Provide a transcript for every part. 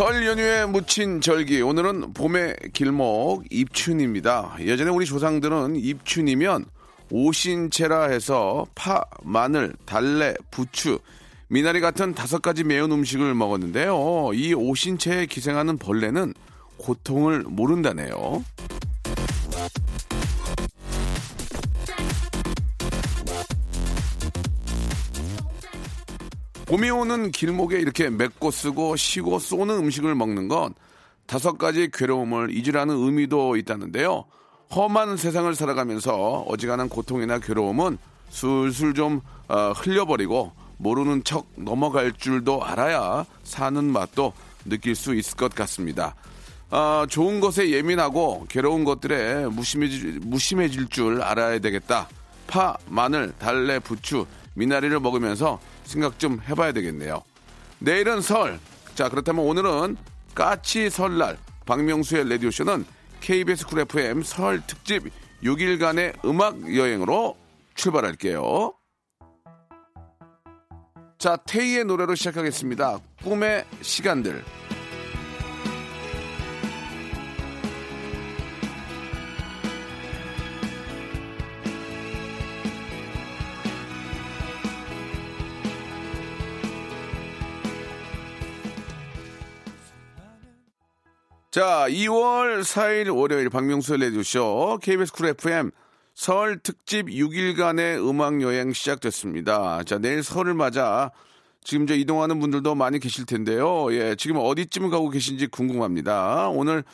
설 연휴에 묻힌 절기 오늘은 봄의 길목 입춘입니다 예전에 우리 조상들은 입춘이면 오신채라 해서 파, 마늘, 달래, 부추, 미나리 같은 다섯 가지 매운 음식을 먹었는데요. 이 오신채에 기생하는 벌레는 고통을 모른다네요. 봄이 오는 길목에 이렇게 맺고 쓰고 쉬고 쏘는 음식을 먹는 건 다섯 가지 괴로움을 잊으라는 의미도 있다는데요. 험한 세상을 살아가면서 어지간한 고통이나 괴로움은 술술 좀 어, 흘려버리고 모르는 척 넘어갈 줄도 알아야 사는 맛도 느낄 수 있을 것 같습니다. 아, 좋은 것에 예민하고 괴로운 것들에 무심해질, 무심해질 줄 알아야 되겠다. 파, 마늘, 달래, 부추, 미나리를 먹으면서 생각 좀 해봐야 되겠네요. 내일은 설. 자, 그렇다면 오늘은 까치 설날 박명수의 라디오쇼는 KBS 쿨 FM 설 특집 6일간의 음악 여행으로 출발할게요. 자, 테이의 노래로 시작하겠습니다. 꿈의 시간들. 자, 2월 4일 월요일 박명수의 라디오쇼 KBS 쿨 FM 설 특집 6일간의 음악 여행 시작됐습니다. 자, 내일 설을 맞아 지금 저 이동하는 분들도 많이 계실 텐데요. 예, 지금 어디쯤 가고 계신지 궁금합니다. 오늘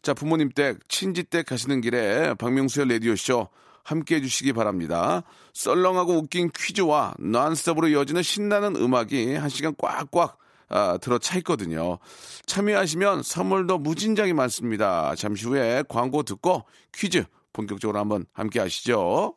자, 부모님 댁, 친지 댁 가시는 길에 박명수의 라디오쇼 함께 해주시기 바랍니다. 썰렁하고 웃긴 퀴즈와 논스톱으로 이어지는 신나는 음악이 한 시간 꽉꽉 아, 들어차 있거든요. 참여하시면 선물도 무진장이 많습니다. 잠시 후에 광고 듣고 퀴즈 본격적으로 한번 함께 하시죠.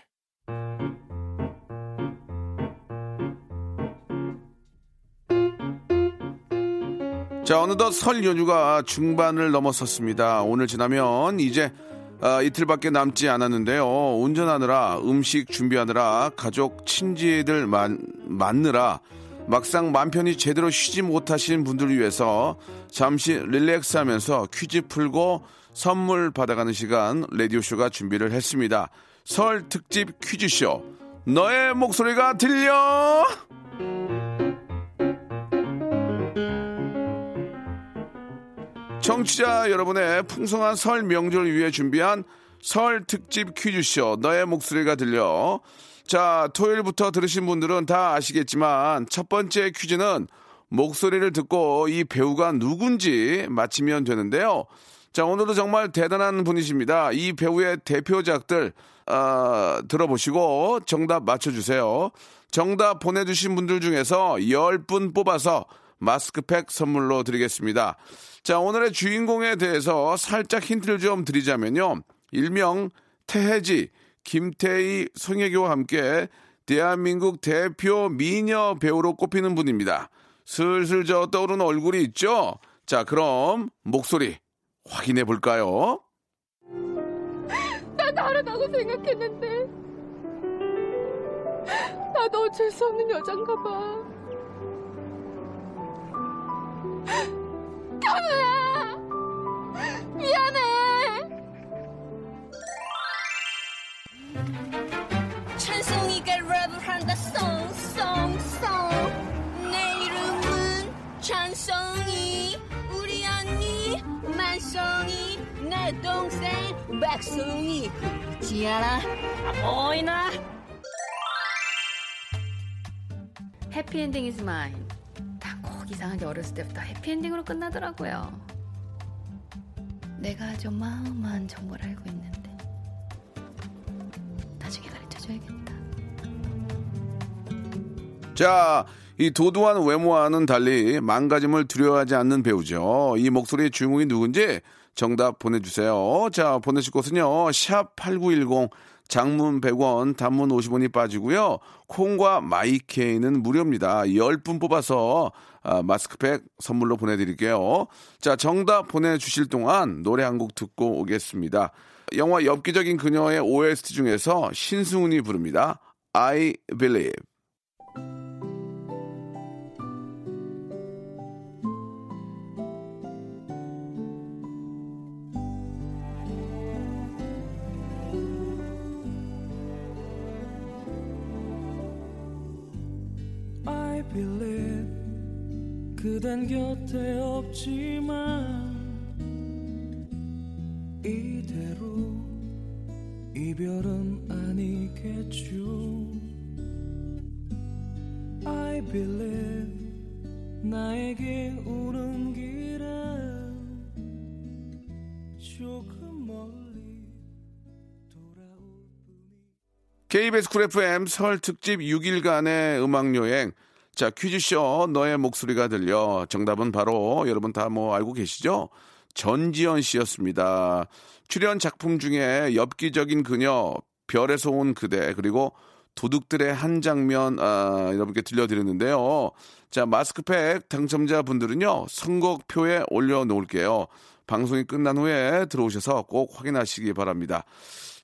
자, 어느덧 설 연휴가 중반을 넘어섰습니다. 오늘 지나면 이제 아, 이틀밖에 남지 않았는데요. 운전하느라 음식 준비하느라 가족 친지들 만, 만느라 막상 맘 편히 제대로 쉬지 못하신 분들을 위해서 잠시 릴렉스 하면서 퀴즈 풀고 선물 받아가는 시간 라디오쇼가 준비를 했습니다. 설 특집 퀴즈쇼 너의 목소리가 들려 청취자 여러분의 풍성한 설 명절을 위해 준비한 설 특집 퀴즈쇼 너의 목소리가 들려. 자 토요일부터 들으신 분들은 다 아시겠지만 첫 번째 퀴즈는 목소리를 듣고 이 배우가 누군지 맞히면 되는데요. 자 오늘도 정말 대단한 분이십니다. 이 배우의 대표작들 아, 들어보시고 정답 맞춰주세요. 정답 보내주신 분들 중에서 10분 뽑아서 마스크팩 선물로 드리겠습니다. 자, 오늘의 주인공에 대해서 살짝 힌트를 좀 드리자면요. 일명 태혜지, 김태희, 송혜교와 함께 대한민국 대표 미녀 배우로 꼽히는 분입니다. 슬슬 저 떠오르는 얼굴이 있죠? 자, 그럼 목소리 확인해 볼까요? 나 다르다고 생각했는데 나도 어쩔 수 없는 여잔가 봐 현우야 미안해. 찬송이가 랩을 한다. 송송송. 내 이름은 찬송이. 우리 언니 만송이. 내 동생 박송이. 지아라 보이나? Happy ending is mine. 이상하게 어렸을 때부터 해피엔딩으로 끝나더라고요. 내가 아주 마음만 정보를 알고 있는데 나중에 가르쳐줘야겠다. 자, 이 도도한 외모와는 달리 망가짐을 두려워하지 않는 배우죠. 이 목소리의 주인공이 누군지 정답 보내주세요. 자, 보내실 곳은요. 샵 8910 장문 100원, 단문 50원이 빠지고요. 콩과 마이케이는 무료입니다. 10분 뽑아서 아, 마스크팩 선물로 보내드릴게요. 자, 정답 보내주실 동안 노래 한 곡 듣고 오겠습니다. 영화 엽기적인 그녀의 OST 중에서 신승훈이 부릅니다. I Believe. Believe 그댄 곁에 없지만 이대로 이별은 아니겠죠 I believe 나에게 오는 길은 조금 멀리 돌아올 뿐이 KBS 쿨 FM 설 특집 6일간의 음악여행. 자, 퀴즈쇼 너의 목소리가 들려. 정답은 바로 여러분 다 뭐 알고 계시죠? 전지현 씨였습니다. 출연 작품 중에 엽기적인 그녀, 별에서 온 그대, 그리고 도둑들의 한 장면, 아, 여러분께 들려드렸는데요. 자, 마스크팩 당첨자 분들은요, 선곡표에 올려놓을게요. 방송이 끝난 후에 들어오셔서 꼭 확인하시기 바랍니다.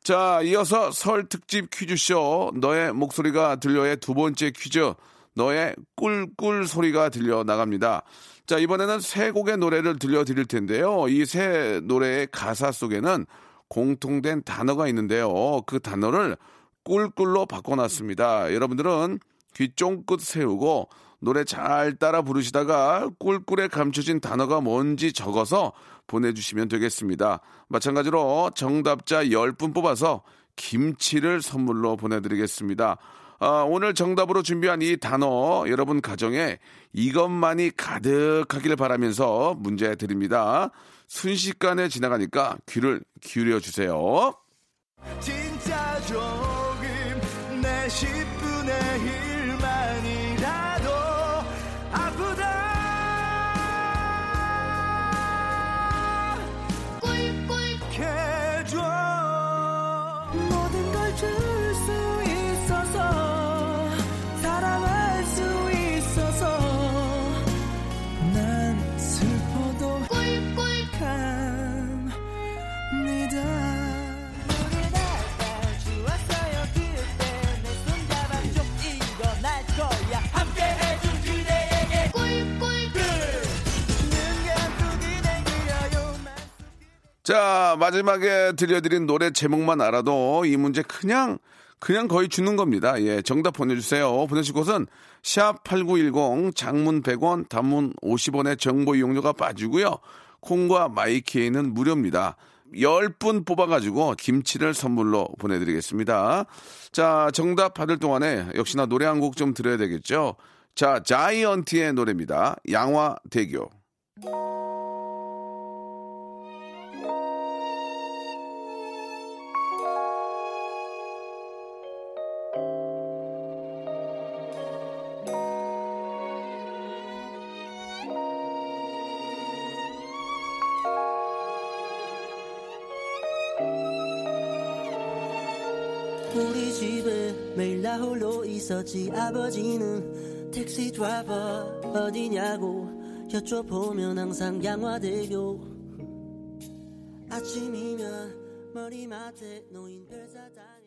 자, 이어서 설 특집 퀴즈쇼 너의 목소리가 들려의 두 번째 퀴즈 너의 꿀꿀 소리가 들려 나갑니다. 자, 이번에는 세 곡의 노래를 들려드릴 텐데요. 이 세 노래의 가사 속에는 공통된 단어가 있는데요. 그 단어를 꿀꿀로 바꿔놨습니다. 여러분들은 귀 쫑긋 세우고 노래 잘 따라 부르시다가 꿀꿀에 감춰진 단어가 뭔지 적어서 보내주시면 되겠습니다. 마찬가지로 정답자 10분 뽑아서 김치를 선물로 보내드리겠습니다. 아, 오늘 정답으로 준비한 이 단어 여러분 가정에 이것만이 가득하기를 바라면서 문제 드립니다. 순식간에 지나가니까 귀를 기울여 주세요. 진짜 조금 내 10분의 1만이라도 아프 자, 마지막에 들려드린 노래 제목만 알아도 이 문제 그냥, 그냥 거의 주는 겁니다. 예, 정답 보내주세요. 보내실 곳은 샵8910 장문 100원, 단문 50원의 정보 이용료가 빠지고요. 콩과 마이키에는 무료입니다. 10분 뽑아가지고 김치를 선물로 보내드리겠습니다. 자, 정답 받을 동안에 역시나 노래 한 곡 좀 들어야 되겠죠. 자, 자이언티의 노래입니다. 양화대교. 나 홀로 있었지 아버지는 택시 드라이버 어디냐고 여쭤보면 항상 양화대교 아침이면 머리맡에 놓인 별사탕에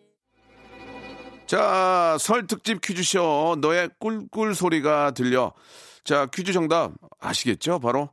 자, 설 특집 퀴즈쇼 너의 꿀꿀 소리가 들려. 자, 퀴즈 정답 아시겠죠? 바로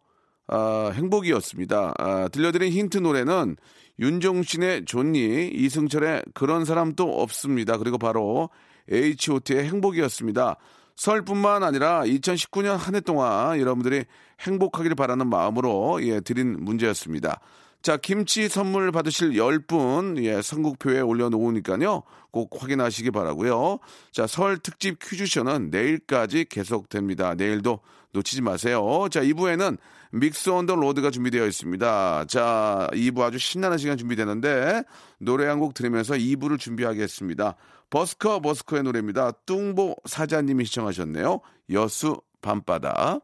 아, 행복이었습니다. 아, 들려드린 힌트 노래는 윤종신의 존니, 이승철의 그런 사람도 없습니다. 그리고 바로 H.O.T의 행복이었습니다. 설뿐만 아니라 2019년 한 해 동안 여러분들이 행복하기를 바라는 마음으로 예, 드린 문제였습니다. 자, 김치 선물 받으실 10분, 예, 선곡표에 올려놓으니까요. 꼭 확인하시기 바라고요 자, 설 특집 퀴즈쇼는 내일까지 계속됩니다. 내일도 놓치지 마세요. 자, 2부에는 Music on the Road가 준비되어 있습니다. 자, 2부 아주 신나는 시간 준비되는데, 노래 한 곡 들으면서 2부를 준비하겠습니다. 버스커 버스커의 노래입니다. 뚱보 사자님이 신청하셨네요. 여수 밤바다.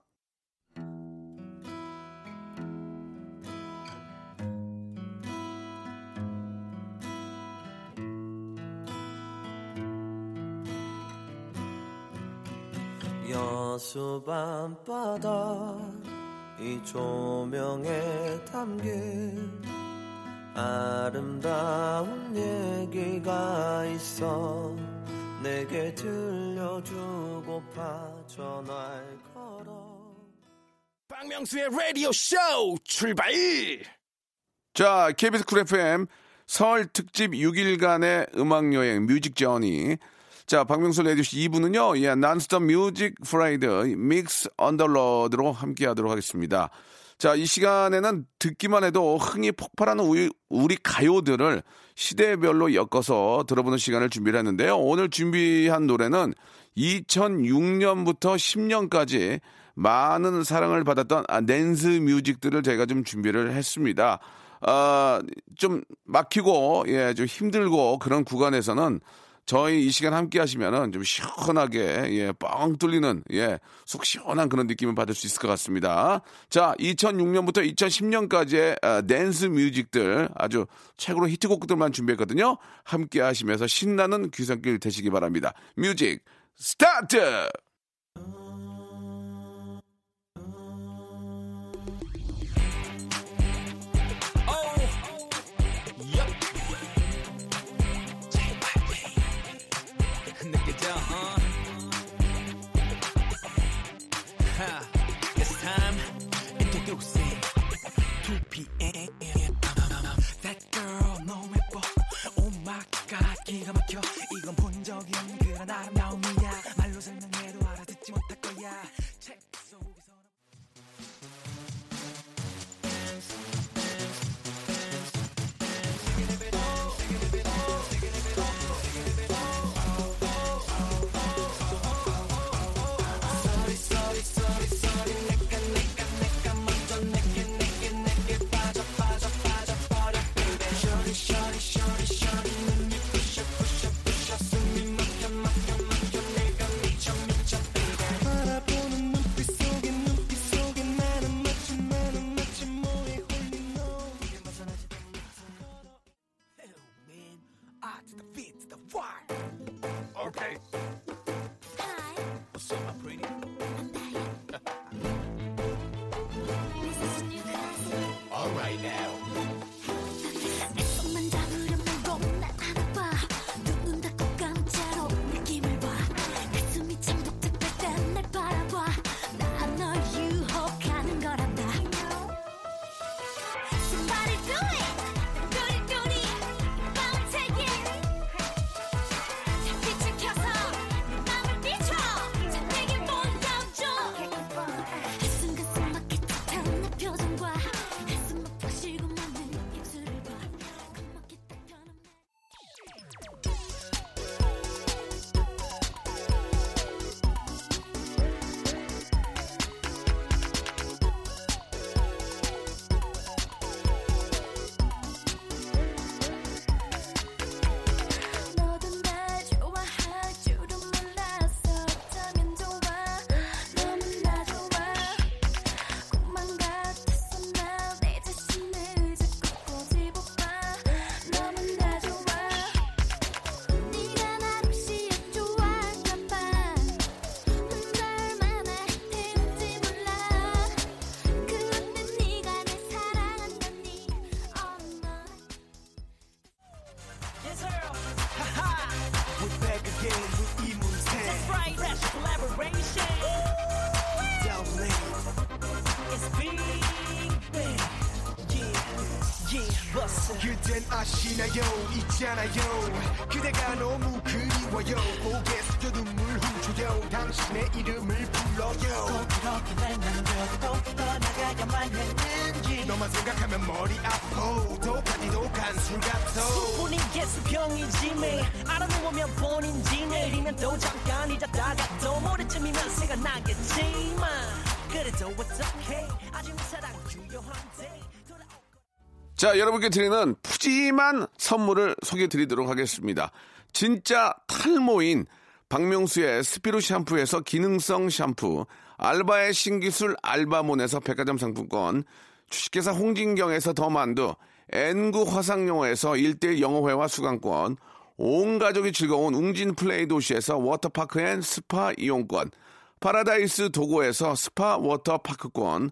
여수 밤바다 이 조명에 담긴 아름다운 얘기가 있어 내게 들려주고파 전화를 걸어 박명수의 라디오 쇼 출발! 자, KBS 쿨 FM 설 특집 6일간의 음악여행 Music Journey. 자, 박명수 라디오쇼 2부는요, 예, nonstop music Friday mix on the road로 함께 하도록 하겠습니다. 자, 이 시간에는 듣기만 해도 흥이 폭발하는 우리, 우리 가요들을 시대별로 엮어서 들어보는 시간을 준비를 했는데요. 오늘 준비한 노래는 2006년부터 10년까지 많은 사랑을 받았던 아, dance music들을 저희가 좀 준비를 했습니다. 아, 좀 막히고, 예, 좀 힘들고 그런 구간에서는 저희 이 시간 함께 하시면은 좀 시원하게, 예, 뻥 뚫리는, 예, 속 시원한 그런 느낌을 받을 수 있을 것 같습니다. 자, 2006년부터 2010년까지의 아, dance music들 아주 최고로 히트곡들만 준비했거든요. 함께 하시면서 신나는 귀성길 되시기 바랍니다. music start! 기가 막혀. 이건 본 적이 없는 그런 아름다움이야. 말로 설명해도 알아듣지 못할 거야 Why? Okay. 플러스. 그댄 아시나요? 있잖아요. 그대가 너무 그리워요. 고개 숙여 눈물 훔쳐요. 당신의 이름을 불러요. 꼭 그렇게 날 남겨도 떠나가야만 했는지. 너만 생각하면 머리 아파. 독하디도 간술 같아. 본인 개수병이지 매일 알아놓으면 본인지 내일이면 또 잠깐 잊었다가 또 모레쯤이면 생각나겠지만 그래도 어떡해 아직 내 사랑 유효한데 자, 여러분께 드리는 푸짐한 선물을 소개해 드리도록 하겠습니다. 진짜 탈모인 박명수의 스피루 샴푸에서 기능성 샴푸, 알바의 신기술 알바몬에서 백화점 상품권, 주식회사 홍진경에서 더 만두, N구 화상영어에서 1대1 영어회화 수강권, 온 가족이 즐거운 웅진 플레이 도시에서 워터파크 and 스파 이용권, 파라다이스 도고에서 스파 워터파크권,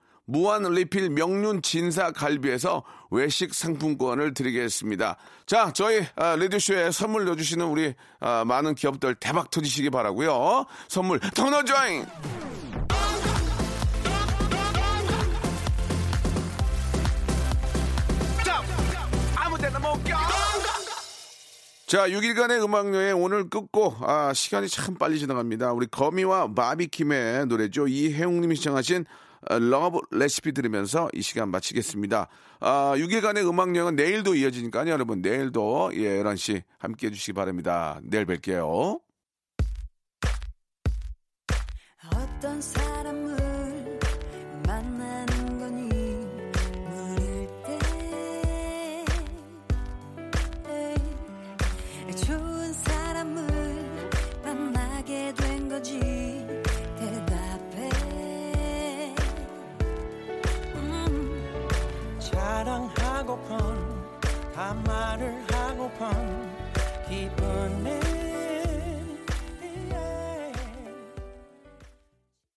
무한 리필 명륜 진사 갈비에서 외식 상품권을 드리겠습니다. 자, 저희 아, 레디쇼에 선물 넣어주시는 우리 아, 많은 기업들 대박 터지시기 바라고요. 선물 더 넣어줘잉! 자, 6일간의 음악 여행 오늘 끝고 아, 시간이 참 빨리 지나갑니다. 우리 거미와 바비킴의 노래죠. 이혜웅님이 시청하신 어, Love Recipe 들으면서 이 시간 마치겠습니다. 아, 6일간의 음악여행은 내일도 이어지니까요. 여러분, 내일도 예, 11시 함께 해주시기 바랍니다. 내일 뵐게요.